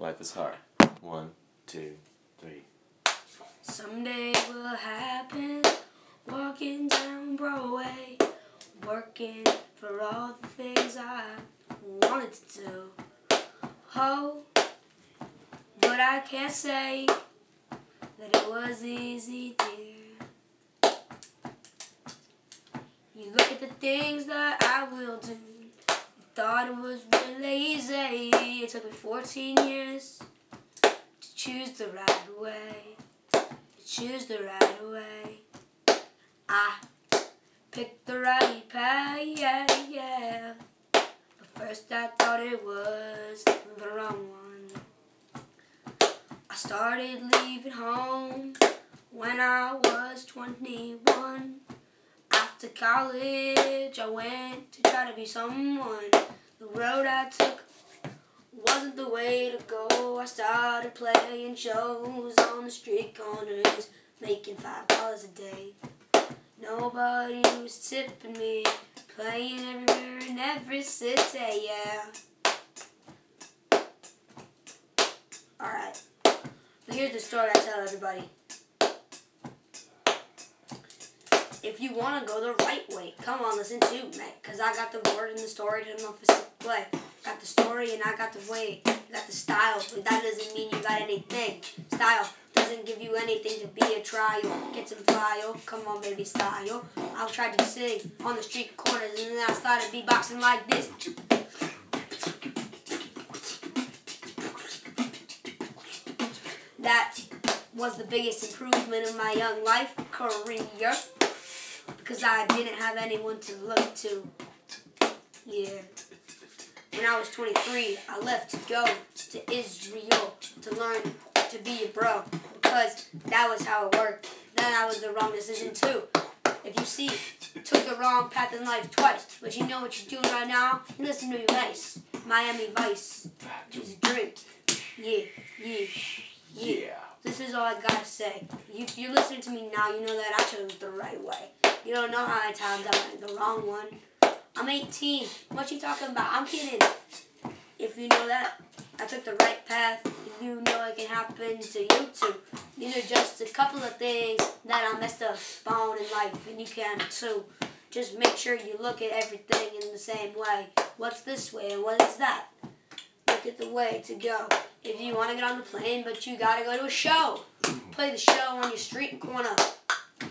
Life is hard. One, two, three. Someday will happen. Walking down Broadway, working for all the things I wanted to do. Oh, but I can't say that it was easy, dear. You look at the things that I will do. Thought it was really easy. It took me 14 years to choose the right way. To choose the right way. I picked the right path, yeah, yeah. But first I thought it was the wrong one. I started leaving home when I was 21. After college, I went to try to be someone. The road I took wasn't the way to go. I started playing shows on the street corners, making five dollars a day. Nobody was tipping me, playing everywhere in every city, yeah. Alright. Here's the story I tell everybody. If you want to go the right way, come on, listen to me. Because I got the word and the story to it's play. Got the story and I got the way. Got the style, but that doesn't mean you got anything. Style doesn't give you anything to be a trial. Get some file, come on, baby, style. I tried to sing on the street corners and then I started beatboxing like this. That was the biggest improvement in my young life career because I didn't have anyone to look to. Yeah. When I was 23, I left to go to Israel to learn to be a bro because that was how it worked. Then I was the wrong decision too. If you see, took the wrong path in life twice, but you know what you're doing right now, you listen to your Vice, Miami Vice. Just drink. Yeah, yeah, yeah. Yeah. This is all I gotta say. You, you're listening to me now, you know that I chose the right way. You don't know how many times I went the wrong one. I'm 18. What you talking about? I'm kidding. If you know that, I took the right path. You know it can happen to you too. These are just a couple of things that I messed up on in life, and you can too. Just make sure you look at everything in the same way. What's this way and what is that? Look at the way to go. If you want to get on the plane, but you gotta go to a show, play the show on your street corner.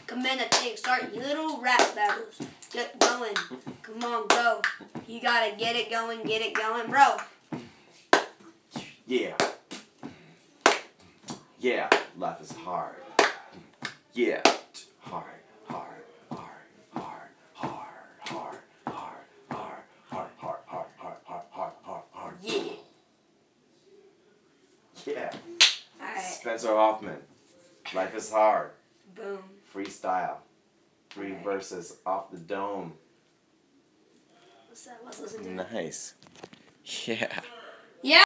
Come in, that thing, start little rap battles. Get going. Come on, go. You gotta get it going, get it going, bro. Yeah. Yeah. Life is hard. Yeah. Hard. Hard. Hard. Hard. Hard. Hard. Hard. Hard. Hard. Hard. Hard. Hard. Hard. Hard. Hard. Hard. Yeah. Yeah. Alright. Spencer Hoffman. Life is hard. Boom. Freestyle. Three Alright. verses off the dome. What's that? Let's it. Nice. Yeah.